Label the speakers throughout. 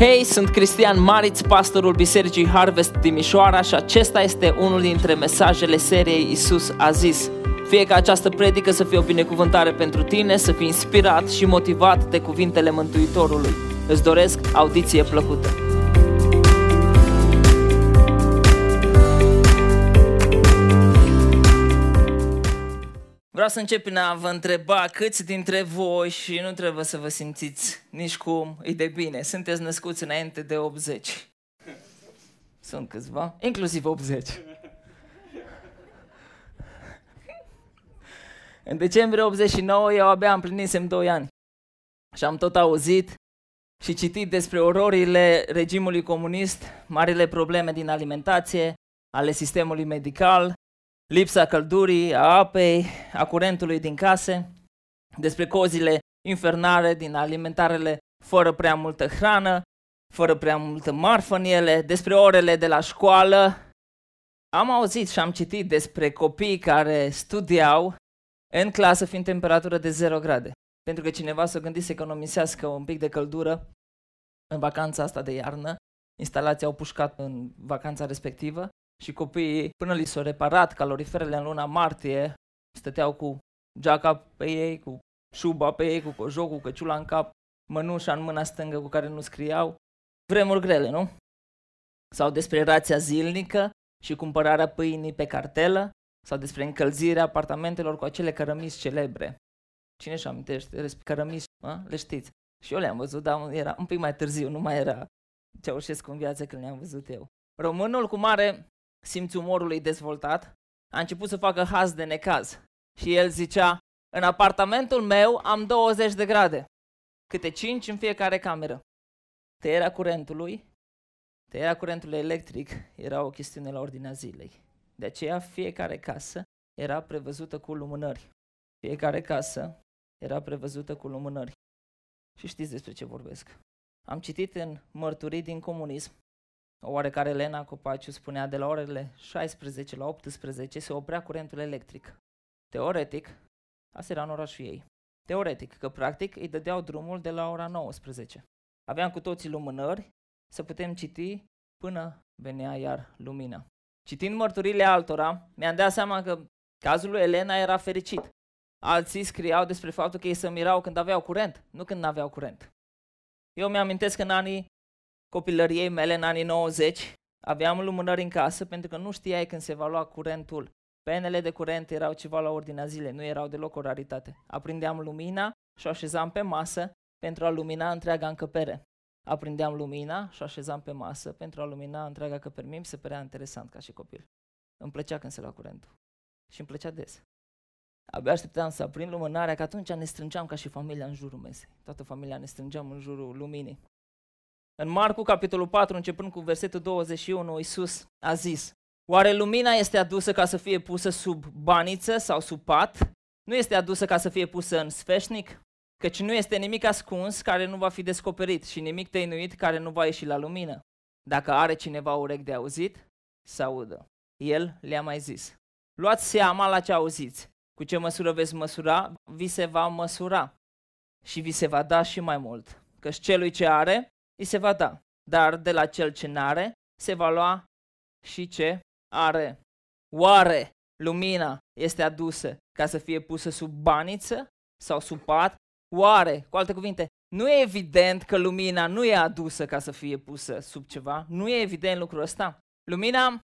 Speaker 1: Hei, sunt Cristian Mariț, pastorul Bisericii Harvest Timișoara și acesta este unul dintre mesajele seriei Isus a zis. Fie ca această predică să fie o binecuvântare pentru tine, să fii inspirat și motivat de cuvintele Mântuitorului. Îți doresc audiție plăcută! Vreau să încep prin a vă întreba câți dintre voi, și nu trebuie să vă simțiți nici cum, e de bine, sunteți născuți înainte de 80. Sunt câțiva, inclusiv 80. În decembrie 89 eu abia împlinisem 2 ani și am tot auzit și citit despre ororile regimului comunist, marile probleme din alimentație, ale sistemului medical, lipsa căldurii, a apei, a curentului din case, despre cozile infernale din alimentarele fără prea multă hrană, fără prea multă marfă în ele, despre orele de la școală. Am auzit și am citit despre copii care studiau în clasă fiind temperatură de 0 grade. Pentru că cineva s-a gândit să economisească un pic de căldură în vacanța asta de iarnă, instalația au pușcat în vacanța respectivă și copiii, până li s-au reparat caloriferele în luna martie, stăteau cu geaca pe ei, cu șuba pe ei, cu cojocul, cu căciula în cap, mănușa în mâna stângă cu care nu scriau. Vremuri grele, nu? Sau despre rația zilnică și cumpărarea pâinii pe cartelă, sau despre încălzirea apartamentelor cu acele cărămizi celebre. Cine și amintește? Cărămizi, a? le știți. Și eu le-am văzut, dar era un pic mai târziu, nu mai era Ceaușescu în viață când le-am văzut eu. Românul cu mare simțul umorului dezvoltat, a început să facă haz de necaz. Și el zicea, în apartamentul meu am 20 de grade, câte 5 în fiecare cameră. Tăierea curentului, tăierea curentului electric era o chestiune la ordinea zilei. De aceea fiecare casă era prevăzută cu lumânări. Fiecare casă era prevăzută cu lumânări. Și știți despre ce vorbesc. Am citit în mărturii din comunism o oarecare Elena Copaciu spunea de la orele 16 la 18 se oprea curentul electric. Teoretic, asta era în orașul ei. Teoretic, că practic îi dădeau drumul de la ora 19. Aveam cu toții lumânări să putem citi până venea iar lumina. Citind mărturile altora, mi-am dat seama că cazul lui Elena era fericit. Alții scriau despre faptul că ei se mirau când aveau curent, nu când nu aveau curent. Eu mi-amintesc că în anii copilăriei mele în anii 90 aveam lumânări în casă pentru că nu știai când se va lua curentul. Penele de curent erau ceva la ordinea zilei, nu erau deloc o raritate. Aprindeam lumina și o așezam pe masă pentru a lumina întreaga încăpere. Aprindeam lumina și o așezam pe masă pentru a lumina întreaga încăpere. Mie mi se părea interesant ca și copil. Îmi plăcea când se lua curentul. Și îmi plăcea des. Abia așteptam să aprind lumânarea, că atunci ne strângeam ca și familia în jurul mesei. Toată familia ne strângeam în jurul luminii. În Marcu, capitolul 4, începând cu versetul 21, Iisus a zis, Oare lumina este adusă ca să fie pusă sub baniță sau sub pat? Nu este adusă ca să fie pusă în sfeșnic? Căci nu este nimic ascuns care nu va fi descoperit și nimic tăinuit care nu va ieși la lumină. Dacă are cineva urechi de auzit, să audă. El le-a mai zis, luați seama la ce auziți. Cu ce măsură veți măsura, vi se va măsura și vi se va da și mai mult. Căci celui ce are, îi se va da. Dar de la cel ce n-are, se va lua și ce are. Oare lumina este adusă ca să fie pusă sub baniță sau sub pat? Oare, cu alte cuvinte, nu e evident că lumina nu e adusă ca să fie pusă sub ceva? Nu e evident lucrul ăsta? Lumina,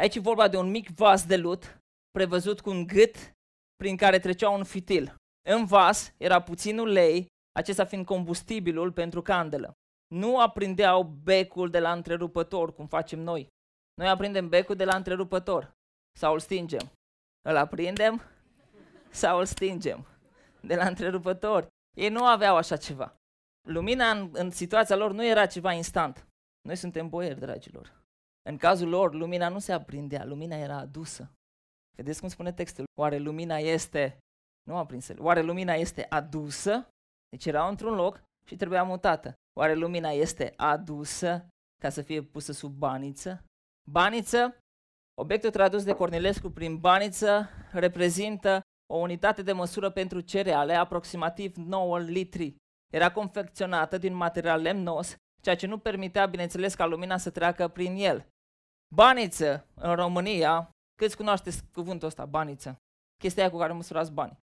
Speaker 1: aici e vorba de un mic vas de lut prevăzut cu un gât prin care trecea un fitil. În vas era puțin ulei, acesta fiind combustibilul pentru candelă nu aprindeau becul de la întrerupător, cum facem noi. Noi aprindem becul de la întrerupător sau îl stingem. Îl aprindem sau îl stingem de la întrerupător. Ei nu aveau așa ceva. Lumina în, în situația lor nu era ceva instant. Noi suntem boieri, dragilor. În cazul lor, lumina nu se aprindea, lumina era adusă. Vedeți cum spune textul? Oare lumina este, nu aprinsă, oare lumina este adusă? Deci era într-un loc și trebuia mutată. Oare lumina este adusă ca să fie pusă sub baniță? Baniță, obiectul tradus de Cornilescu prin baniță, reprezintă o unitate de măsură pentru cereale, aproximativ 9 litri. Era confecționată din material lemnos ceea ce nu permitea, bineînțeles, ca lumina să treacă prin el. Baniță, în România, câți cunoașteți cuvântul ăsta, baniță? Chestia aia cu care măsurați bani.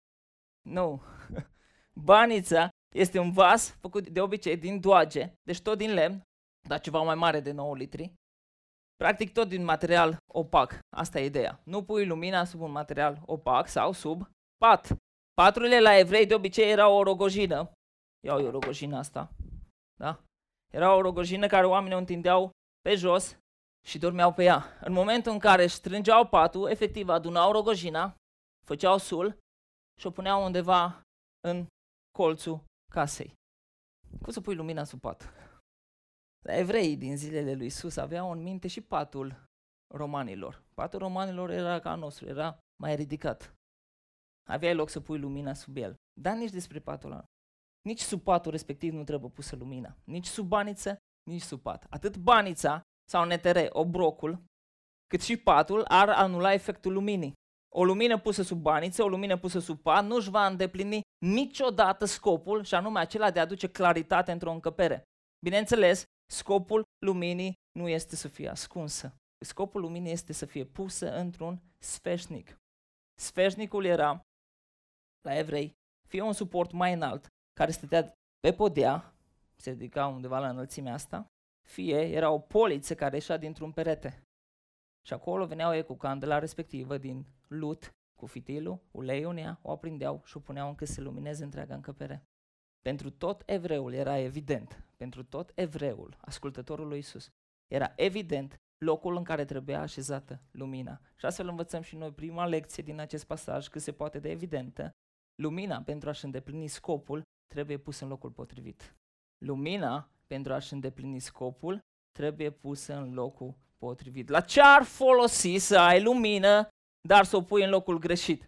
Speaker 1: Nu. Banița este un vas făcut de obicei din doage, deci tot din lemn, dar ceva mai mare de 9 litri. Practic tot din material opac. Asta e ideea. Nu pui lumina sub un material opac sau sub pat. Paturile la evrei de obicei erau o rogojină. Iau eu rogojina asta. Da? Era o rogojină care oamenii o întindeau pe jos și dormeau pe ea. În momentul în care își strângeau patul, efectiv adunau rogojina, făceau sul și o puneau undeva în colțul casei. Cum să pui lumina sub pat? La evrei din zilele lui Isus aveau în minte și patul romanilor. Patul romanilor era ca nostru, era mai ridicat. Aveai loc să pui lumina sub el. Dar nici despre patul ăla. Nici sub patul respectiv nu trebuie pusă lumina. Nici sub baniță, nici sub pat. Atât banița sau netere, obrocul, cât și patul ar anula efectul luminii. O lumină pusă sub baniță, o lumină pusă sub pat, nu își va îndeplini niciodată scopul, și anume acela de a aduce claritate într-o încăpere. Bineînțeles, scopul luminii nu este să fie ascunsă. Scopul luminii este să fie pusă într-un sfeșnic. Sfeșnicul era, la evrei, fie un suport mai înalt, care stătea pe podea, se ridica undeva la înălțimea asta, fie era o poliță care ieșea dintr-un perete. Și acolo veneau ei cu candela respectivă din lut, cu fitilul, uleiul în ea, o aprindeau și o puneau încât să lumineze întreaga încăpere. Pentru tot evreul era evident, pentru tot evreul, ascultătorul lui Isus, era evident locul în care trebuia așezată lumina. Și astfel învățăm și noi prima lecție din acest pasaj, cât se poate de evidentă, lumina pentru a-și îndeplini scopul trebuie pusă în locul potrivit. Lumina pentru a-și îndeplini scopul trebuie pusă în locul potrivit. La ce ar folosi să ai lumină, dar să o pui în locul greșit?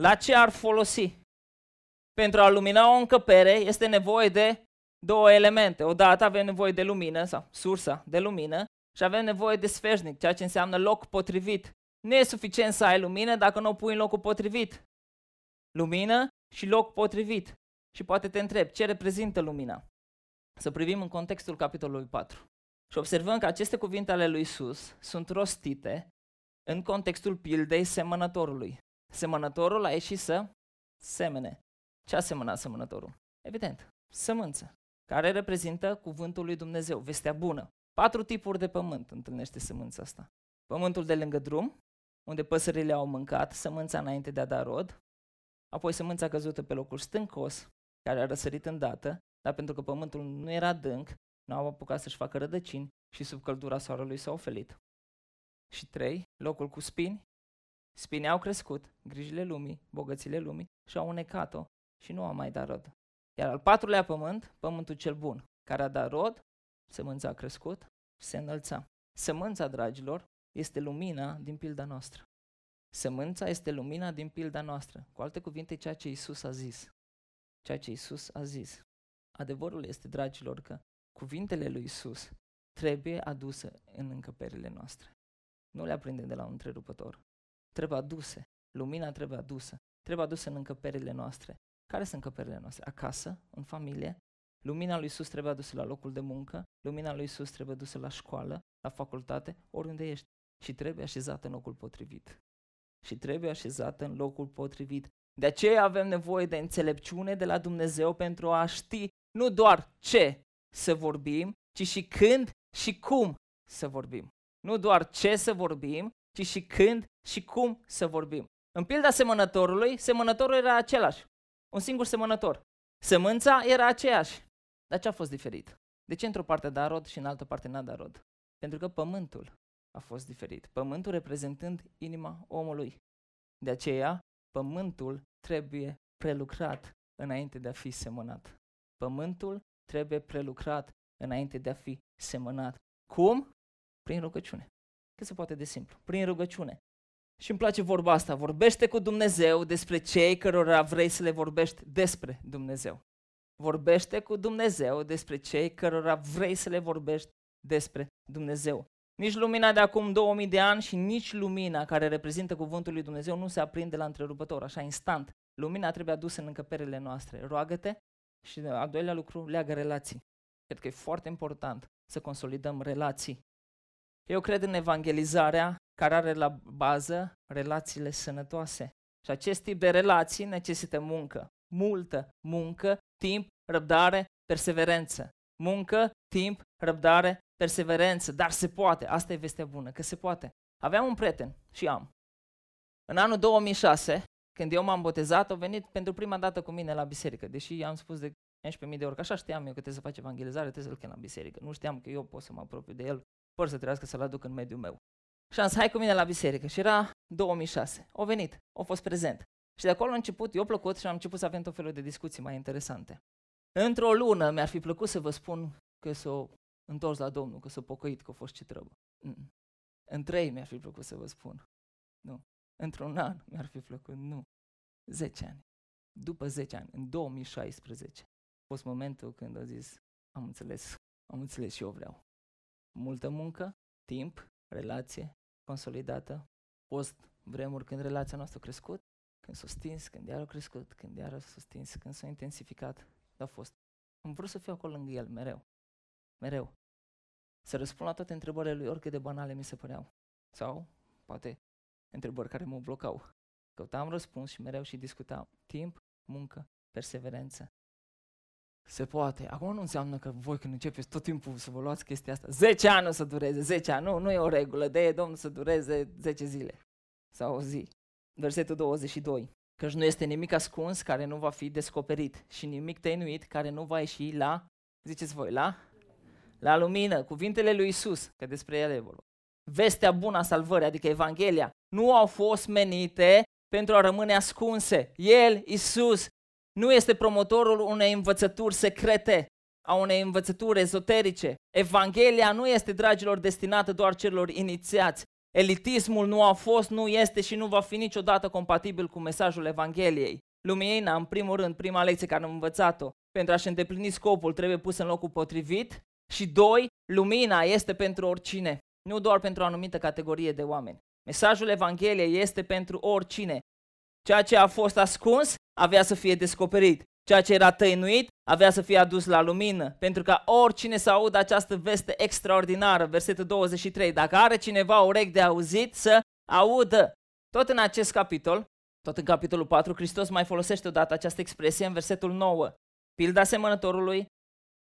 Speaker 1: La ce ar folosi? Pentru a lumina o încăpere este nevoie de două elemente. Odată avem nevoie de lumină, sau sursa de lumină, și avem nevoie de sfeșnic, ceea ce înseamnă loc potrivit. Nu e suficient să ai lumină dacă nu o pui în locul potrivit. Lumină și loc potrivit. Și poate te întreb, ce reprezintă lumina? Să privim în contextul capitolului 4. Și observăm că aceste cuvinte ale lui Isus sunt rostite în contextul pildei semănătorului. Semănătorul a ieșit să semene. Ce a semănat semănătorul? Evident, sămânță, care reprezintă cuvântul lui Dumnezeu, vestea bună. Patru tipuri de pământ întâlnește sămânța asta. Pământul de lângă drum, unde păsările au mâncat sămânța înainte de a da rod, apoi sămânța căzută pe locul stâncos, care a răsărit îndată, dar pentru că pământul nu era adânc, nu au apucat să-și facă rădăcini și sub căldura soarelui s-au ofelit. Și trei, locul cu spini. Spini au crescut, grijile lumii, bogățile lumii și au unecat-o și nu a mai dat rod. Iar al patrulea pământ, pământul cel bun, care a dat rod, sămânța a crescut și se înălța. Sămânța, dragilor, este lumina din pilda noastră. Sămânța este lumina din pilda noastră. Cu alte cuvinte, ceea ce Isus a zis. Ceea ce Isus a zis. Adevărul este, dragilor, că cuvintele lui Isus trebuie aduse în încăperile noastre. Nu le aprindem de la un întrerupător. Trebuie aduse. Lumina trebuie adusă. Trebuie adusă în încăperile noastre. Care sunt încăperile noastre? Acasă, în familie. Lumina lui Isus trebuie adusă la locul de muncă. Lumina lui Isus trebuie adusă la școală, la facultate, oriunde ești. Și trebuie așezată în locul potrivit. Și trebuie așezată în locul potrivit. De aceea avem nevoie de înțelepciune de la Dumnezeu pentru a ști nu doar ce să vorbim, ci și când și cum să vorbim. Nu doar ce să vorbim, ci și când și cum să vorbim. În pilda semănătorului, semănătorul era același. Un singur semănător. Sămânța era aceeași. Dar ce a fost diferit? De ce într-o parte da rod și în altă parte n-a dat rod? Pentru că pământul a fost diferit. Pământul reprezentând inima omului. De aceea, pământul trebuie prelucrat înainte de a fi semănat. Pământul trebuie prelucrat înainte de a fi semănat. Cum? Prin rugăciune. Cât se poate de simplu. Prin rugăciune. Și îmi place vorba asta. Vorbește cu Dumnezeu despre cei cărora vrei să le vorbești despre Dumnezeu. Vorbește cu Dumnezeu despre cei cărora vrei să le vorbești despre Dumnezeu. Nici lumina de acum 2000 de ani și nici lumina care reprezintă cuvântul lui Dumnezeu nu se aprinde la întrerupător, așa instant. Lumina trebuie adusă în încăperile noastre. Roagă-te și al doilea lucru, leagă relații. Cred că e foarte important să consolidăm relații. Eu cred în evangelizarea care are la bază relațiile sănătoase. Și acest tip de relații necesită muncă. Multă muncă, timp, răbdare, perseverență. Muncă, timp, răbdare, perseverență. Dar se poate. Asta e vestea bună, că se poate. Aveam un prieten și am. În anul 2006, când eu m-am botezat, a venit pentru prima dată cu mine la biserică, deși i-am spus de 11.000 de ori că așa știam eu că trebuie să face evangelizare, trebuie să-l chem la biserică. Nu știam că eu pot să mă apropiu de el, fără să trebuiască să-l aduc în mediul meu. Și am zis, hai cu mine la biserică. Și era 2006. O venit, a fost prezent. Și de acolo a început, eu plăcut și am început să avem tot felul de discuții mai interesante. Într-o lună mi-ar fi plăcut să vă spun că s-o întors la Domnul, că s-o pocăit, că a fost ce trebuie. Mm. În trei mi-ar fi plăcut să vă spun. Nu. Într-un an mi-ar fi plăcut. Nu. 10 ani. După 10 ani, în 2016, a fost momentul când a zis, am înțeles, am înțeles și eu vreau. Multă muncă, timp, relație consolidată, post vremuri când relația noastră a crescut, când s-a stins, când iar a crescut, când iar s-a stins, când s-a intensificat, a fost. Am vrut să fiu acolo lângă el, mereu. Mereu. Să răspund la toate întrebările lui, oricât de banale mi se păreau. Sau, poate, întrebări care mă blocau. Căutam răspuns și mereu și discutam. Timp, muncă, perseverență. Se poate. Acum nu înseamnă că voi când începeți tot timpul să vă luați chestia asta, 10 ani o să dureze, 10 ani. Nu, nu e o regulă. De e Domnul să dureze 10 zile sau o zi. Versetul 22. Căci nu este nimic ascuns care nu va fi descoperit și nimic tăinuit care nu va ieși la, ziceți voi, la? La lumină. Cuvintele lui Isus, că despre ele e vorba. Vestea bună a salvării, adică Evanghelia, nu au fost menite pentru a rămâne ascunse. El, Isus, nu este promotorul unei învățături secrete, a unei învățături ezoterice. Evanghelia nu este, dragilor, destinată doar celor inițiați. Elitismul nu a fost, nu este și nu va fi niciodată compatibil cu mesajul Evangheliei. Lumina, în primul rând, prima lecție care am învățat-o, pentru a-și îndeplini scopul trebuie pus în locul potrivit. Și doi, lumina este pentru oricine, nu doar pentru o anumită categorie de oameni. Mesajul Evangheliei este pentru oricine. Ceea ce a fost ascuns avea să fie descoperit. Ceea ce era tăinuit avea să fie adus la lumină, pentru ca oricine să audă această veste extraordinară, versetul 23, dacă are cineva urechi de auzit, să audă. Tot în acest capitol, tot în capitolul 4, Hristos mai folosește odată această expresie în versetul 9. Pilda semănătorului,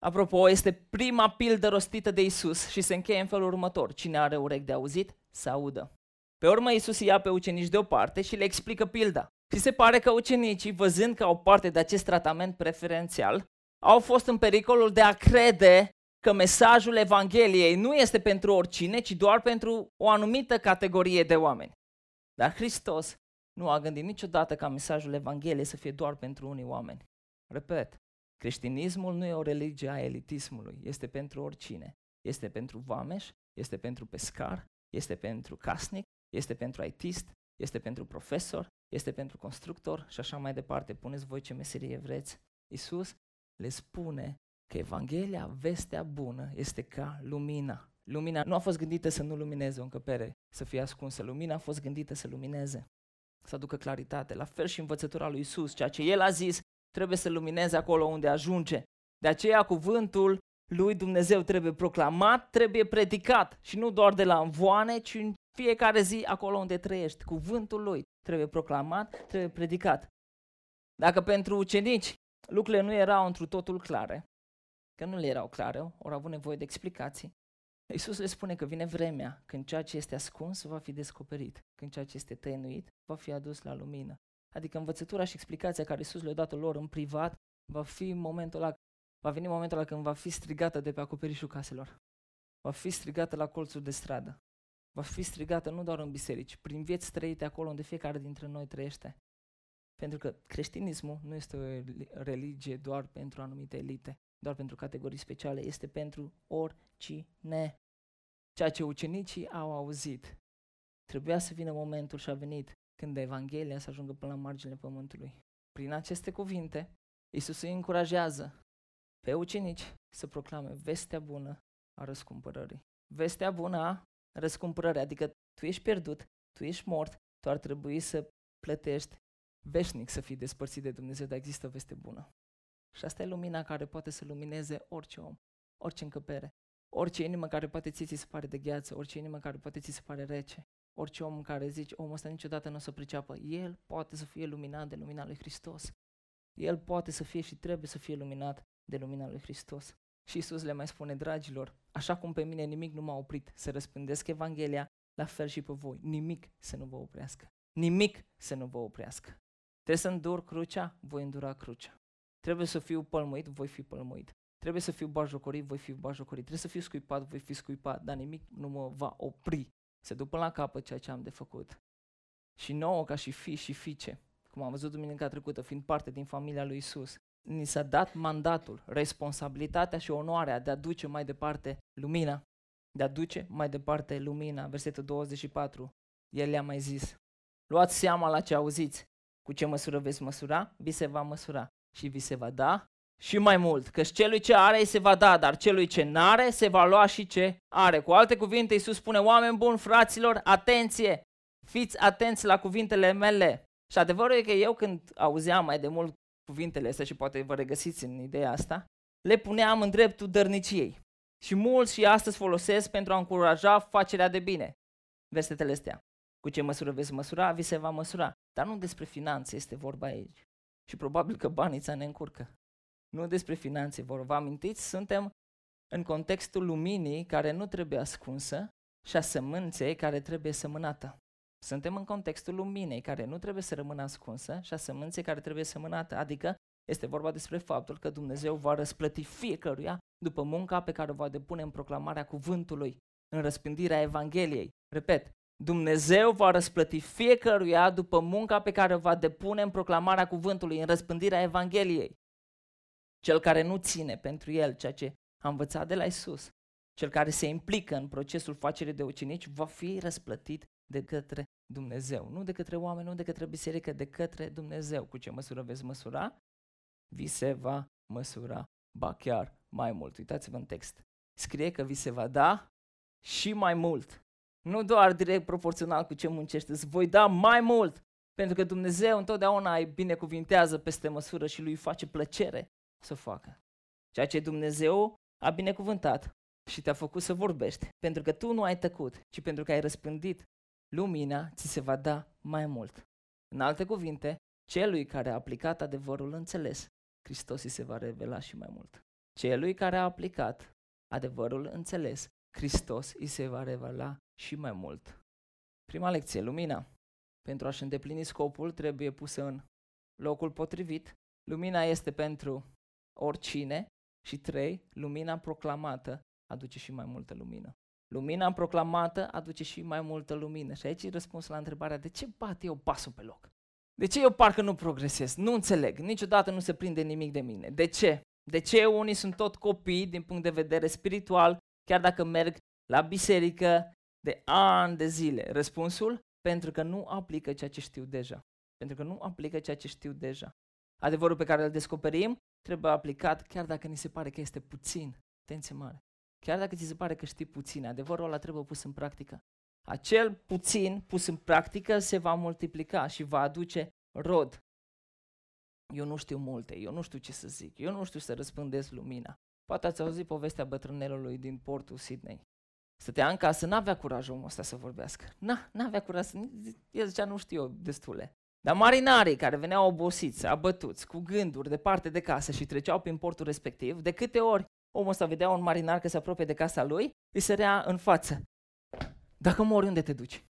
Speaker 1: apropo, este prima pildă rostită de Isus și se încheie în felul următor. Cine are urechi de auzit, să audă. Pe urmă Isus ia pe ucenici deoparte și le explică pilda. Și se pare că ucenicii, văzând că au parte de acest tratament preferențial, au fost în pericolul de a crede că mesajul Evangheliei nu este pentru oricine, ci doar pentru o anumită categorie de oameni. Dar Hristos nu a gândit niciodată ca mesajul Evangheliei să fie doar pentru unii oameni. Repet, creștinismul nu e o religie a elitismului, este pentru oricine. Este pentru vameș, este pentru pescar, este pentru casnic, este pentru ITist, este pentru profesor, este pentru constructor și așa mai departe. Puneți voi ce meserie vreți. Isus le spune că Evanghelia, vestea bună, este ca lumina. Lumina nu a fost gândită să nu lumineze o încăpere, să fie ascunsă. Lumina a fost gândită să lumineze, să aducă claritate. La fel și învățătura lui Isus, ceea ce El a zis, trebuie să lumineze acolo unde ajunge. De aceea cuvântul lui Dumnezeu trebuie proclamat, trebuie predicat și nu doar de la învoane, ci în fiecare zi acolo unde trăiești. Cuvântul lui trebuie proclamat, trebuie predicat. Dacă pentru ucenici lucrurile nu erau întru totul clare, că nu le erau clare, ori au avut nevoie de explicații, Iisus le spune că vine vremea când ceea ce este ascuns va fi descoperit, când ceea ce este tăinuit va fi adus la lumină. Adică învățătura și explicația care Iisus le-a dat lor în privat va fi momentul ăla, va veni momentul ăla când va fi strigată de pe acoperișul caselor. Va fi strigată la colțul de stradă va fi strigată nu doar în biserici, prin vieți trăite acolo unde fiecare dintre noi trăiește. Pentru că creștinismul nu este o religie doar pentru anumite elite, doar pentru categorii speciale, este pentru oricine. Ceea ce ucenicii au auzit. Trebuia să vină momentul și a venit când Evanghelia să ajungă până la marginile pământului. Prin aceste cuvinte, Iisus îi încurajează pe ucenici să proclame vestea bună a răscumpărării. Vestea bună a răscumpărare, adică tu ești pierdut, tu ești mort, tu ar trebui să plătești veșnic să fii despărțit de Dumnezeu, dar există o veste bună. Și asta e lumina care poate să lumineze orice om. orice încăpere, orice inimă care poate ți se pare de gheață, orice inimă care poate ți se pare rece, orice om care zice, omul ăsta niciodată nu o să priceapă, el poate să fie luminat de lumina lui Hristos. El poate să fie și trebuie să fie luminat de lumina lui Hristos. Și Isus le mai spune, dragilor, așa cum pe mine nimic nu m-a oprit să răspândesc Evanghelia, la fel și pe voi. Nimic să nu vă oprească. Nimic să nu vă oprească. Trebuie să îndur crucea, voi îndura crucea. Trebuie să fiu pălmuit, voi fi pălmuit. Trebuie să fiu bajocorit, voi fi bajocorit. Trebuie să fiu scuipat, voi fi scuipat, dar nimic nu mă va opri să duc până la capăt ceea ce am de făcut. Și nouă, ca și fi și fiice, cum am văzut duminica trecută, fiind parte din familia lui Isus, ni s-a dat mandatul, responsabilitatea și onoarea de a duce mai departe lumina, de a duce mai departe lumina. Versetul 24, el le-a mai zis, luați seama la ce auziți, cu ce măsură veți măsura, vi se va măsura și vi se va da și mai mult, că celui ce are îi se va da, dar celui ce n-are se va lua și ce are. Cu alte cuvinte, Iisus spune, oameni buni, fraților, atenție, fiți atenți la cuvintele mele. Și adevărul e că eu când auzeam mai de mult cuvintele astea și poate vă regăsiți în ideea asta, le puneam în dreptul dărniciei. Și mulți și astăzi folosesc pentru a încuraja facerea de bine. Versetele astea. Cu ce măsură veți măsura, vi se va măsura. Dar nu despre finanțe este vorba aici. Și probabil că banii ți ne încurcă. Nu despre finanțe vor. Vă amintiți? Suntem în contextul luminii care nu trebuie ascunsă și a sămânței care trebuie sămânată. Suntem în contextul luminei care nu trebuie să rămână ascunsă și a sămânței care trebuie sămânată. Adică este vorba despre faptul că Dumnezeu va răsplăti fiecăruia după munca pe care o va depune în proclamarea cuvântului, în răspândirea Evangheliei. Repet, Dumnezeu va răsplăti fiecăruia după munca pe care o va depune în proclamarea cuvântului, în răspândirea Evangheliei. Cel care nu ține pentru el ceea ce a învățat de la Isus, cel care se implică în procesul facerii de ucenici, va fi răsplătit de către Dumnezeu. Nu de către oameni, nu de către biserică, de către Dumnezeu. Cu ce măsură veți măsura? Vi se va măsura, ba chiar mai mult. Uitați-vă în text. Scrie că vi se va da și mai mult. Nu doar direct proporțional cu ce muncești, îți voi da mai mult. Pentru că Dumnezeu întotdeauna îi binecuvintează peste măsură și lui face plăcere să facă. Ceea ce Dumnezeu a binecuvântat și te-a făcut să vorbești, pentru că tu nu ai tăcut, ci pentru că ai răspândit lumina, ți se va da mai mult. În alte cuvinte, celui care a aplicat adevărul înțeles, Hristos îi se va revela și mai mult. Celui care a aplicat adevărul înțeles, Hristos îi se va revela și mai mult. Prima lecție, lumina. Pentru a-și îndeplini scopul trebuie pusă în locul potrivit. Lumina este pentru oricine și trei, lumina proclamată aduce și mai multă lumină. Lumina proclamată aduce și mai multă lumină. Și aici e răspunsul la întrebarea de ce bat eu pasul pe loc? De ce eu parcă nu progresez? Nu înțeleg. Niciodată nu se prinde nimic de mine. De ce? De ce unii sunt tot copii din punct de vedere spiritual, chiar dacă merg la biserică de ani de zile? Răspunsul? Pentru că nu aplică ceea ce știu deja. Pentru că nu aplică ceea ce știu deja. Adevărul pe care îl descoperim trebuie aplicat chiar dacă ni se pare că este puțin. Atenție mare. Chiar dacă ți se pare că știi puțin, adevărul ăla trebuie pus în practică. Acel puțin pus în practică se va multiplica și va aduce rod. Eu nu știu multe, eu nu știu ce să zic, eu nu știu să răspândesc lumina. Poate ați auzit povestea bătrânelului din portul Sydney. Stătea în casă, n-avea curajul omul ăsta să vorbească. Na, n-avea curaj să... El zicea, nu știu eu destule. Dar marinarii care veneau obosiți, abătuți, cu gânduri departe de casă și treceau prin portul respectiv, de câte ori omul ăsta vedea un marinar că se apropie de casa lui, îi sărea în față. Dacă mori, unde te duci?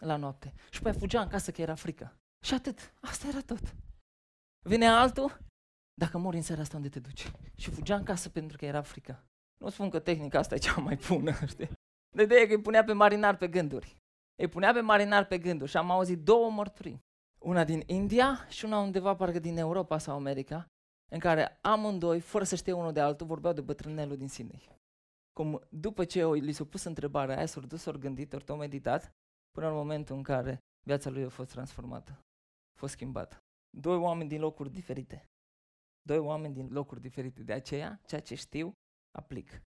Speaker 1: La noapte. Și pe fugea în casă că era frică. Și atât. Asta era tot. Vine altul, dacă mori în seara asta, unde te duci? Și fugea în casă pentru că era frică. Nu spun că tehnica asta e cea mai bună, știi? De ideea că îi punea pe marinar pe gânduri. Îi punea pe marinar pe gânduri și am auzit două mărturii. Una din India și una undeva parcă din Europa sau America, în care amândoi, fără să știe unul de altul, vorbeau de bătrânelul din Sydney. Cum după ce li s-a pus întrebarea aia, s-au dus, s-au gândit, ori meditat, până în momentul în care viața lui a fost transformată, a fost schimbată. Doi oameni din locuri diferite. Doi oameni din locuri diferite. De aceea, ceea ce știu, aplic.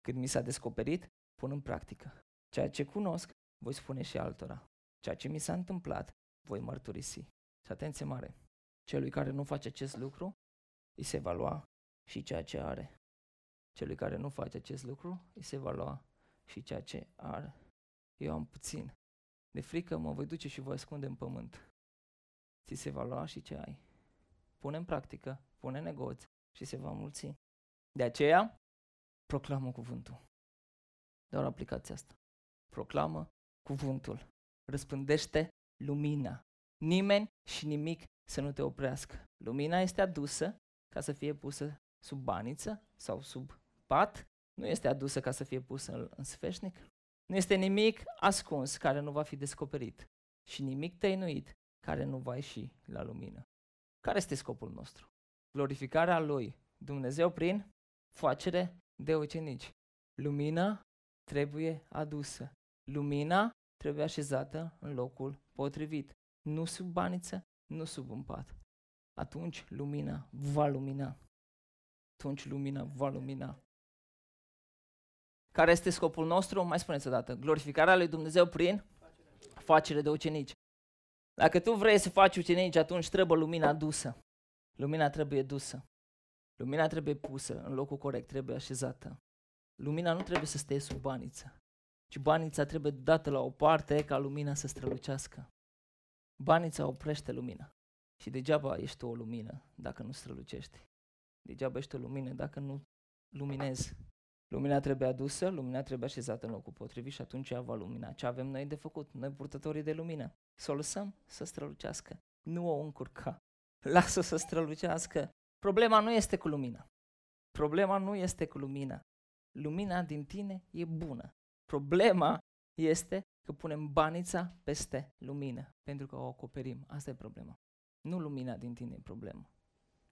Speaker 1: Când mi s-a descoperit, pun în practică. Ceea ce cunosc, voi spune și altora. Ceea ce mi s-a întâmplat, voi mărturisi. Și atenție mare, celui care nu face acest lucru, îi se va lua și ceea ce are. Celui care nu face acest lucru, îi se va lua și ceea ce are. Eu am puțin. De frică mă voi duce și voi ascunde în pământ. Ți se va lua și ce ai. Pune în practică, pune negoți și se va mulți. De aceea, proclamă cuvântul. Doar aplicația asta. Proclamă cuvântul. Răspândește lumina. Nimeni și nimic să nu te oprească. Lumina este adusă ca să fie pusă sub baniță sau sub pat, nu este adusă ca să fie pusă în, în sfeșnic. Nu este nimic ascuns care nu va fi descoperit și nimic tăinuit care nu va ieși la lumină. Care este scopul nostru? Glorificarea lui Dumnezeu prin facere de ucenici. Lumina trebuie adusă. Lumina trebuie așezată în locul potrivit. Nu sub baniță, nu sub un pat. Atunci lumina va lumina. Atunci lumina va lumina. Care este scopul nostru? Mai spuneți o dată. Glorificarea lui Dumnezeu prin facere de ucenici. Dacă tu vrei să faci ucenici, atunci trebuie lumina dusă. Lumina trebuie dusă. Lumina trebuie pusă în locul corect, trebuie așezată. Lumina nu trebuie să stea sub baniță, ci banița trebuie dată la o parte ca lumina să strălucească. Banița oprește lumina. Și degeaba ești o lumină dacă nu strălucești. Degeaba ești o lumină dacă nu luminezi. Lumina trebuie adusă, lumina trebuie așezată în locul potrivit și atunci ea va lumina. Ce avem noi de făcut? Noi purtătorii de lumină. Să o lăsăm să strălucească. Nu o încurca. Lasă să strălucească. Problema nu este cu lumina. Problema nu este cu lumina. Lumina din tine e bună. Problema este că punem banița peste lumină, pentru că o acoperim. Asta e problema. Nu lumina din tine e problema,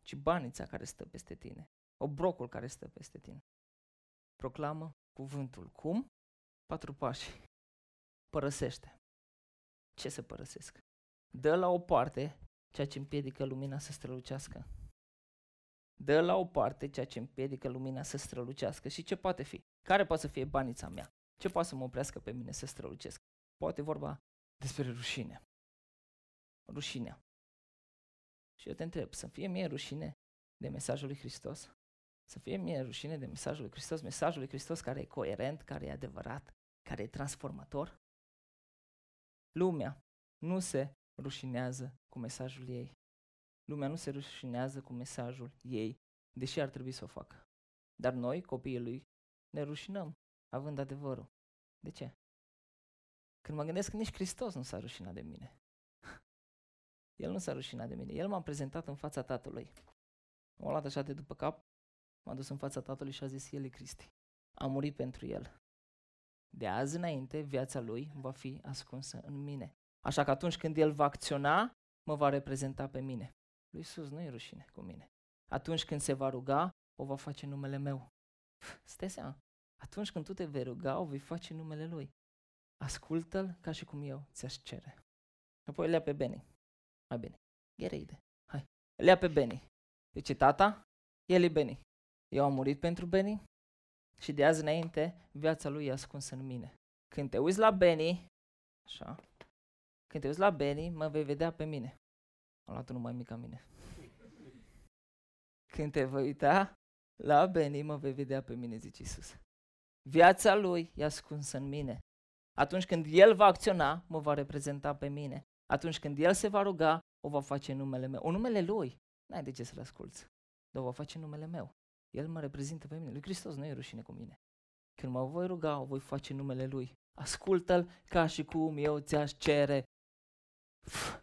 Speaker 1: ci banița care stă peste tine, obrocul care stă peste tine. Proclamă cuvântul. Cum? Patru pași. Părăsește. Ce să părăsesc? Dă la o parte ceea ce împiedică lumina să strălucească. Dă la o parte ceea ce împiedică lumina să strălucească. Și ce poate fi? Care poate să fie banița mea? Ce poate să mă oprească pe mine să strălucesc? Poate vorba despre rușine. Rușinea. Și eu te întreb, să fie mie rușine de mesajul lui Hristos? Să fie mie rușine de mesajul lui Hristos, mesajul lui Hristos care e coerent, care e adevărat, care e transformator? Lumea nu se rușinează cu mesajul ei. Lumea nu se rușinează cu mesajul ei, deși ar trebui să o facă. Dar noi, copiii lui, ne rușinăm, având adevărul. De ce? Când mă gândesc că nici Hristos nu s-a rușinat de mine. El nu s-a rușinat de mine. El m-a prezentat în fața Tatălui. M-a luat așa de după cap, m-a dus în fața Tatălui și a zis, El e Cristi. A murit pentru El. De azi înainte, viața Lui va fi ascunsă în mine. Așa că atunci când El va acționa, mă va reprezenta pe mine. Lui Iisus nu e rușine cu mine. Atunci când se va ruga, o va face numele meu. Stai seama. Atunci când tu te vei ruga, o vei face numele Lui. Ascultă-L ca și cum eu ți-aș cere. Apoi le pe Beni. Mai bine. Ghereide. Hai. Le pe Beni. Deci tata, el e Beni. Eu am murit pentru Beni și de azi înainte viața lui e ascunsă în mine. Când te uiți la Beni, așa, când te uiți la Beni, mă vei vedea pe mine. Am luat unul mai mic ca mine. Când te vei uita la Beni, mă vei vedea pe mine, zice Isus. Viața lui e ascunsă în mine. Atunci când el va acționa, mă va reprezenta pe mine. Atunci când el se va ruga, o va face în numele meu. O numele lui, n-ai de ce să-l asculți, dar o va face în numele meu. El mă reprezintă pe mine. Lui Hristos nu e rușine cu mine. Când mă voi ruga, o voi face în numele lui. Ascultă-l ca și cum eu ți-aș cere. Uf,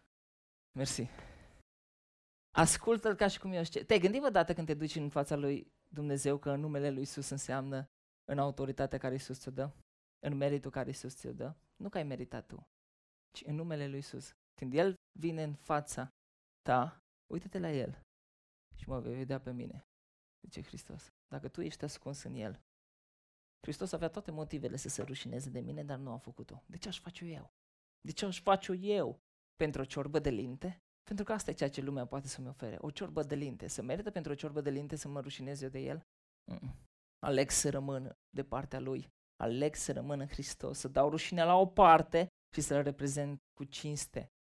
Speaker 1: mersi. Ascultă-l ca și cum eu aș cere. Te-ai gândit dată când te duci în fața lui Dumnezeu că numele lui Isus înseamnă în autoritatea care Isus ți-o dă? În meritul care Isus ți-o dă? Nu că ai meritat tu, ci în numele lui Isus. Când El vine în fața ta, uită-te la El și mă vei vedea pe mine, zice Hristos. Dacă tu ești ascuns în El, Hristos avea toate motivele să se rușineze de mine, dar nu a făcut-o. De ce aș face eu? De ce aș face eu? Pentru o ciorbă de linte? Pentru că asta e ceea ce lumea poate să-mi ofere. O ciorbă de linte. Să merită pentru o ciorbă de linte să mă rușinez eu de el? Mm-mm. Aleg să rămân de partea lui. Aleg să rămân în Hristos, să dau rușinea la o parte și să-L reprezent cu cinste.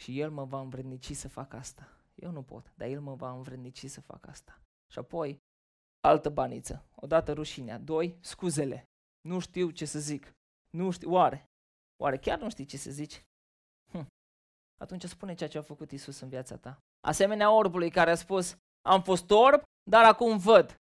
Speaker 1: Și El mă va învrednici să fac asta. Eu nu pot, dar El mă va învrednici să fac asta. Și apoi, altă baniță. Odată rușinea. Doi, scuzele. Nu știu ce să zic. Nu știu, oare? Oare chiar nu știi ce să zici? Hm. Atunci spune ceea ce a făcut Isus în viața ta. Asemenea orbului care a spus, am fost orb, dar acum văd.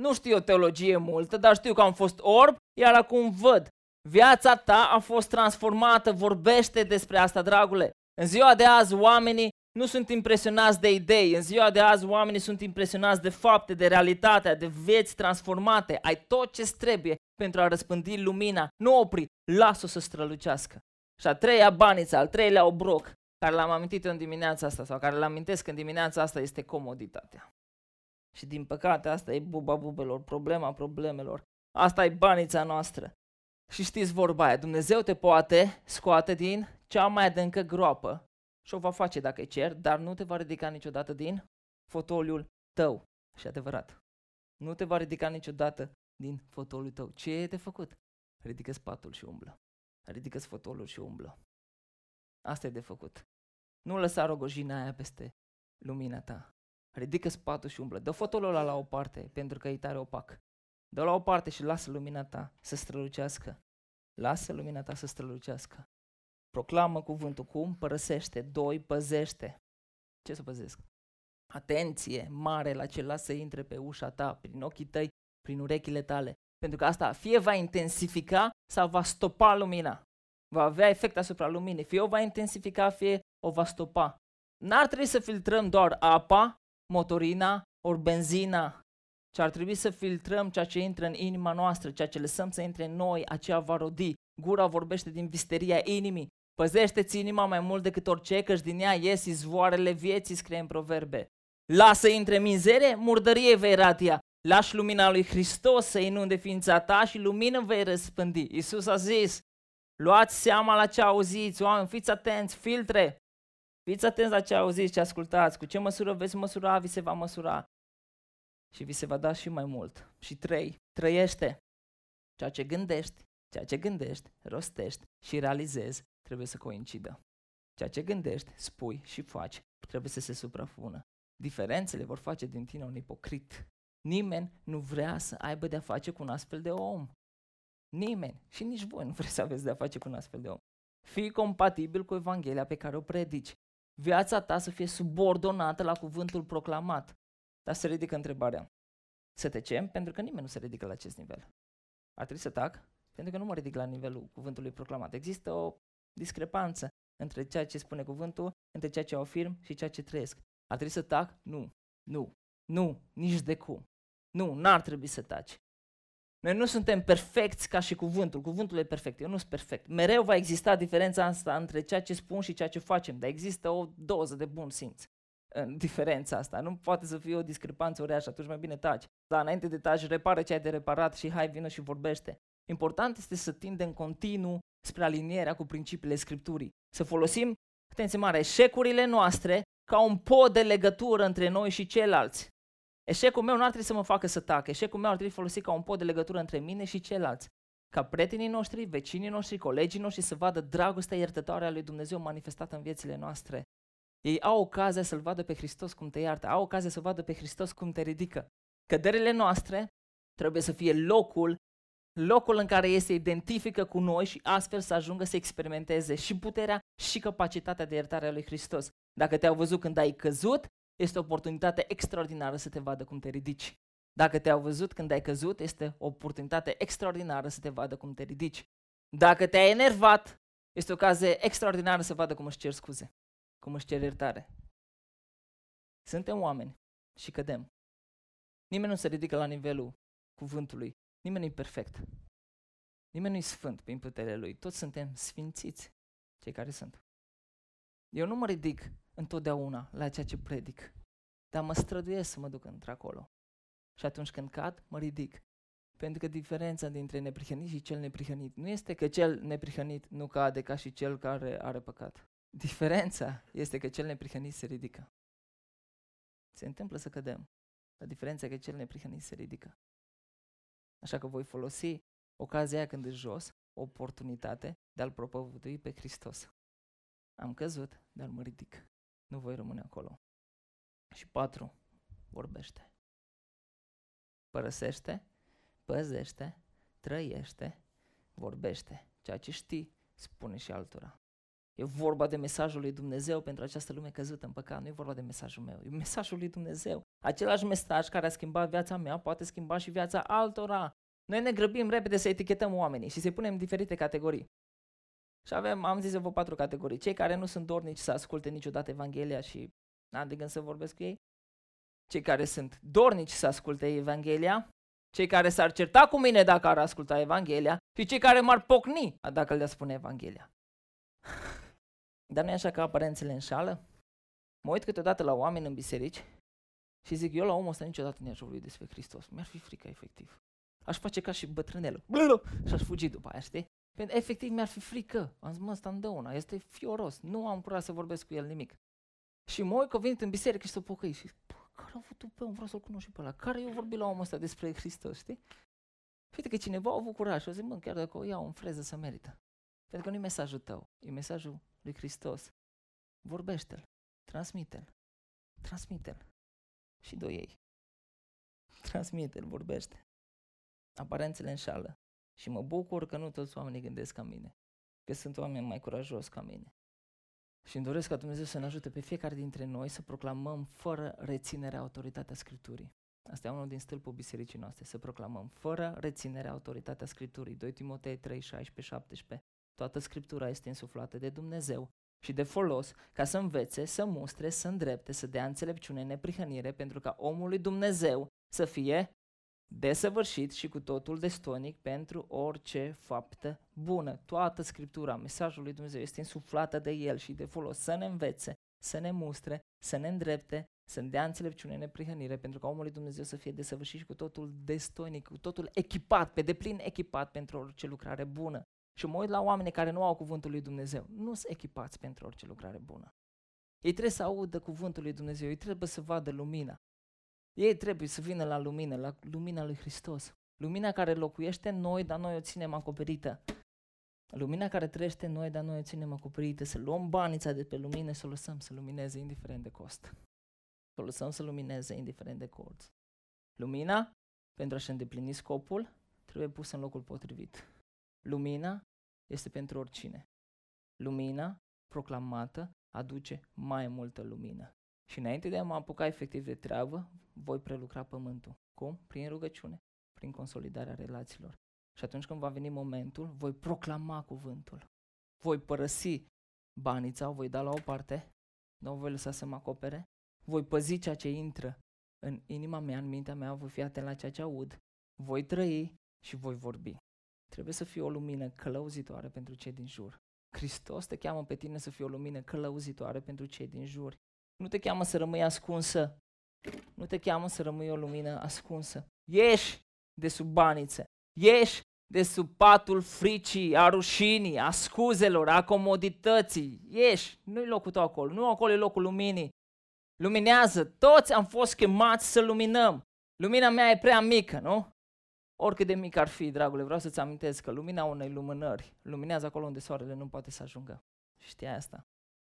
Speaker 1: Nu știu o teologie multă, dar știu că am fost orb, iar acum văd. Viața ta a fost transformată, vorbește despre asta, dragule. În ziua de azi, oamenii nu sunt impresionați de idei. În ziua de azi, oamenii sunt impresionați de fapte, de realitatea, de vieți transformate. Ai tot ce trebuie pentru a răspândi lumina. Nu opri, lasă-o să strălucească. Și a treia baniță, al treilea obroc, care l-am amintit în dimineața asta, sau care l-am amintesc în dimineața asta, este comoditatea. Și din păcate, asta e buba bubelor, problema problemelor. Asta e banița noastră. Și știți vorba aia, Dumnezeu te poate scoate din cea mai adâncă groapă și o va face dacă îi cer, dar nu te va ridica niciodată din fotoliul tău. Și adevărat. Nu te va ridica niciodată din fotoliul tău. Ce e de făcut? Ridică spatul și umblă. ridică fotolul și umblă. Asta e de făcut. Nu lăsa rogojina aia peste lumina ta. Ridică spatul și umblă. Dă fotolul ăla la o parte, pentru că e tare opac. Dă la o parte și lasă lumina ta să strălucească. Lasă lumina ta să strălucească. Proclamă cuvântul. Cum? Părăsește. Doi, păzește. Ce să păzesc? Atenție mare la ce lasă intre pe ușa ta, prin ochii tăi, prin urechile tale. Pentru că asta fie va intensifica sau va stopa lumina. Va avea efect asupra luminii. Fie o va intensifica, fie o va stopa. N-ar trebui să filtrăm doar apa, motorina, ori benzina, ci ar trebui să filtrăm ceea ce intră în inima noastră, ceea ce lăsăm să intre în noi, aceea va rodi. Gura vorbește din visteria inimii. Păzește-ți inima mai mult decât orice, căci din ea ies izvoarele vieții, scrie în proverbe. Lasă intre mizerie, murdărie vei radia. Lași lumina lui Hristos să inunde ființa ta și lumină vei răspândi. Iisus a zis, luați seama la ce auziți, oameni, fiți atenți, filtre. Fiți atenți la ce auziți, ce ascultați, cu ce măsură veți măsura, vi se va măsura. Și vi se va da și mai mult. Și trei, trăiește. Ceea ce gândești, ceea ce gândești, rostești și realizezi trebuie să coincidă. Ceea ce gândești, spui și faci trebuie să se suprapună. Diferențele vor face din tine un ipocrit. Nimeni nu vrea să aibă de-a face cu un astfel de om. Nimeni. Și nici voi nu vreți să aveți de-a face cu un astfel de om. Fii compatibil cu Evanghelia pe care o predici. Viața ta să fie subordonată la cuvântul proclamat. Dar se ridică întrebarea. Să tecem? Pentru că nimeni nu se ridică la acest nivel. Ar trebui să tac? Pentru că nu mă ridic la nivelul cuvântului proclamat. Există o discrepanță între ceea ce spune cuvântul, între ceea ce afirm și ceea ce trăiesc. Ar trebui să tac? Nu. Nu. Nu. Nici de cum. Nu. N-ar trebui să taci. Noi nu suntem perfecți ca și cuvântul. Cuvântul e perfect. Eu nu sunt perfect. Mereu va exista diferența asta între ceea ce spun și ceea ce facem, dar există o doză de bun simț în diferența asta. Nu poate să fie o discrepanță uriașă, atunci mai bine taci. Dar înainte de taci, repară ce ai de reparat și hai, vină și vorbește. Important este să tindem continuu spre alinierea cu principiile Scripturii. Să folosim, atenție mare, eșecurile noastre ca un pod de legătură între noi și ceilalți. Eșecul meu nu ar trebui să mă facă să tac, eșecul meu ar trebui folosit ca un pod de legătură între mine și ceilalți. Ca prietenii noștri, vecinii noștri, colegii noștri să vadă dragostea iertătoare a lui Dumnezeu manifestată în viețile noastre. Ei au ocazia să-L vadă pe Hristos cum te iartă, au ocazia să vadă pe Hristos cum te ridică. Căderile noastre trebuie să fie locul locul în care ei se identifică cu noi și astfel să ajungă să experimenteze și puterea și capacitatea de iertare a lui Hristos. Dacă te-au văzut când ai căzut, este o oportunitate extraordinară să te vadă cum te ridici. Dacă te-au văzut când ai căzut, este o oportunitate extraordinară să te vadă cum te ridici. Dacă te-ai enervat, este o ocazie extraordinară să vadă cum își cer scuze, cum își cer iertare. Suntem oameni și cădem. Nimeni nu se ridică la nivelul cuvântului Nimeni nu e perfect. Nimeni nu e sfânt prin puterea Lui. Toți suntem sfințiți, cei care sunt. Eu nu mă ridic întotdeauna la ceea ce predic, dar mă străduiesc să mă duc într-acolo. Și atunci când cad, mă ridic. Pentru că diferența dintre neprihănit și cel neprihănit nu este că cel neprihănit nu cade ca și cel care are păcat. Diferența este că cel neprihănit se ridică. Se întâmplă să cădem. La diferența că cel neprihănit se ridică. Așa că voi folosi ocazia aia când e jos, o oportunitate de a-L propovădui pe Hristos. Am căzut, dar mă ridic. Nu voi rămâne acolo. Și patru, vorbește. părăsește, păzește, trăiește, vorbește. Ceea ce știi, spune și altora. E vorba de mesajul lui Dumnezeu pentru această lume căzută în păcat, nu e vorba de mesajul meu, e mesajul lui Dumnezeu. Același mesaj care a schimbat viața mea poate schimba și viața altora. Noi ne grăbim repede să etichetăm oamenii și să-i punem în diferite categorii. Și avem, am zis vă patru categorii. Cei care nu sunt dornici să asculte niciodată Evanghelia și n-am de gând să vorbesc cu ei. Cei care sunt dornici să asculte Evanghelia. Cei care s-ar certa cu mine dacă ar asculta Evanghelia. Și cei care m-ar pocni dacă le spune Evanghelia. Dar nu e așa că aparențele înșală? Mă uit câteodată la oameni în biserici și zic, eu la omul ăsta niciodată nu i-aș vorbi despre Hristos. Mi-ar fi frică, efectiv. Aș face ca și bătrânelul. Și aș fugi după aia, știi? Pentru efectiv mi-ar fi frică. Am zis, mă, ăsta una, este fioros. Nu am pura să vorbesc cu el nimic. Și mă uit că venit în biserică și să pocăi și care a avut tu pe om, vreau să-l cunosc și pe ăla. Care eu vorbi la omul ăsta despre Hristos, știi? Uite că cineva a avut curaj și a zis, mă, chiar dacă o iau în freză să merită. Pentru că nu e mesajul tău, e mesajul lui Hristos. Vorbește-l, transmite-l, transmite-l. Și doi ei. Transmite-l, vorbește. Aparențele înșală. Și mă bucur că nu toți oamenii gândesc ca mine. Că sunt oameni mai curajos ca mine. Și îmi doresc ca Dumnezeu să ne ajute pe fiecare dintre noi să proclamăm fără reținere autoritatea Scripturii. Asta e unul din stâlpul bisericii noastre, să proclamăm fără reținere autoritatea Scripturii. 2 Timotei 3, 16, 17. Toată Scriptura este însuflată de Dumnezeu și de folos ca să învețe, să mustre, să îndrepte, să dea înțelepciune, neprihănire, pentru ca omul lui Dumnezeu să fie desăvârșit și cu totul destonic pentru orice faptă bună. Toată Scriptura, mesajul lui Dumnezeu este insuflată de El și de folos să ne învețe, să ne mustre, să ne îndrepte, să ne dea înțelepciune, neprihănire, pentru ca omul lui Dumnezeu să fie desăvârșit și cu totul destonic, cu totul echipat, pe deplin echipat pentru orice lucrare bună. Și mă uit la oamenii care nu au cuvântul lui Dumnezeu. Nu sunt echipați pentru orice lucrare bună. Ei trebuie să audă cuvântul lui Dumnezeu, ei trebuie să vadă lumina. Ei trebuie să vină la lumină, la lumina lui Hristos. Lumina care locuiește în noi, dar noi o ținem acoperită. Lumina care trăiește în noi, dar noi o ținem acoperită. Să luăm banița de pe lumină și să o lăsăm să lumineze indiferent de cost. Să o lăsăm să lumineze indiferent de cost. Lumina, pentru a-și îndeplini scopul, trebuie pusă în locul potrivit. Lumina este pentru oricine. Lumina proclamată aduce mai multă lumină. Și înainte de a mă apuca efectiv de treabă, voi prelucra pământul. Cum? Prin rugăciune, prin consolidarea relațiilor. Și atunci când va veni momentul, voi proclama cuvântul. Voi părăsi banița, o voi da la o parte, nu o voi lăsa să mă acopere, voi păzi ceea ce intră în inima mea, în mintea mea, voi fi atent la ceea ce aud, voi trăi și voi vorbi. Trebuie să fii o lumină călăuzitoare pentru cei din jur. Hristos te cheamă pe tine să fii o lumină călăuzitoare pentru cei din jur. Nu te cheamă să rămâi ascunsă. Nu te cheamă să rămâi o lumină ascunsă. Ieși de sub baniță. Ieși de sub patul fricii, a rușinii, a scuzelor, a comodității. Ieși, nu-i locul tău acolo, nu acolo e locul luminii. Luminează, toți am fost chemați să luminăm. Lumina mea e prea mică, nu? Oricât de mic ar fi, dragule, vreau să-ți amintesc că lumina unei lumânări luminează acolo unde soarele nu poate să ajungă. Știi asta?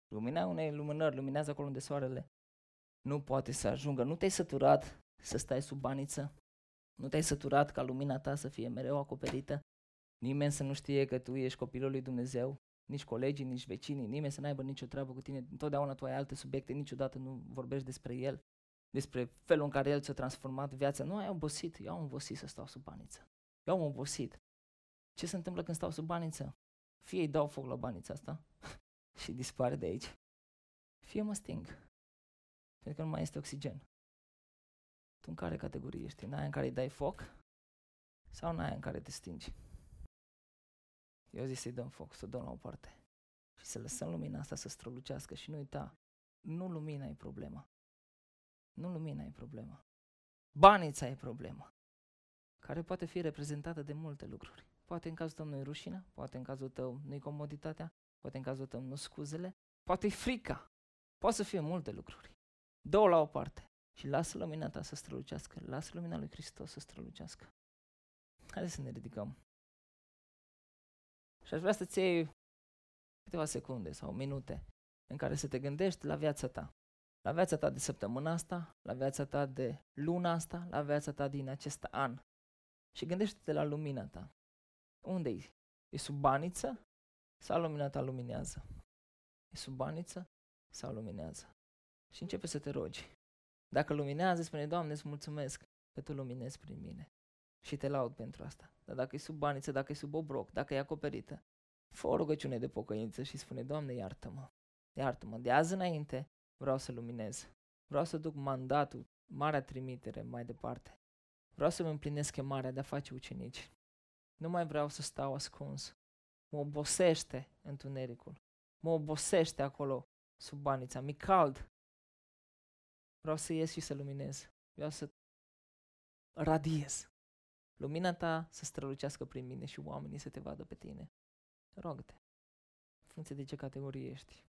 Speaker 1: Lumina unei lumânări luminează acolo unde soarele nu poate să ajungă. Nu te-ai săturat să stai sub baniță? Nu te-ai săturat ca lumina ta să fie mereu acoperită? Nimeni să nu știe că tu ești copilul lui Dumnezeu? Nici colegii, nici vecinii, nimeni să n-aibă nicio treabă cu tine. Întotdeauna tu ai alte subiecte, niciodată nu vorbești despre el, despre felul în care el ți-a transformat viața. Nu ai obosit, eu am obosit să stau sub baniță. Eu am obosit. Ce se întâmplă când stau sub baniță? Fie îi dau foc la banița asta, și dispare de aici, fie mă sting. Pentru că nu mai este oxigen. Tu în care categorie ești? În aia în care îi dai foc? Sau în aia în care te stingi? Eu zic să-i dăm foc, să o dăm la o parte. Și să lăsăm lumina asta să strălucească și nu uita, nu lumina e problema. Nu lumina e problema. Banița e problema. Care poate fi reprezentată de multe lucruri. Poate în cazul tău nu e rușinea, poate în cazul tău nu e comoditatea, poate în cazul tău nu scuzele, poate e frica, poate să fie multe lucruri. Două la o parte și lasă lumina ta să strălucească, lasă lumina lui Hristos să strălucească. Haideți să ne ridicăm. Și aș vrea să-ți iei câteva secunde sau minute în care să te gândești la viața ta, La viața ta de săptămâna asta, la viața ta de luna asta, la viața ta din acest an. Și gândește-te la lumina ta. Unde e? E sub baniță sau lumina ta luminează? E sub baniță sau luminează? Și începe să te rogi. Dacă luminează, spune, Doamne, îți mulțumesc că Tu luminezi prin mine. Și te laud pentru asta. Dar dacă e sub baniță, dacă e sub obroc, dacă e acoperită, fă o rugăciune de pocăință și spune, Doamne, iartă-mă. Iartă-mă. De azi înainte vreau să luminez. Vreau să duc mandatul, marea trimitere mai departe. Vreau să-mi împlinesc chemarea de a face ucenici. Nu mai vreau să stau ascuns. Mă obosește întunericul. Mă obosește acolo sub banița. Mi cald. Vreau să ies și să luminez. Vreau să radiez. Lumina ta să strălucească prin mine și oamenii să te vadă pe tine. Rogă-te. Funcție de ce categorie ești.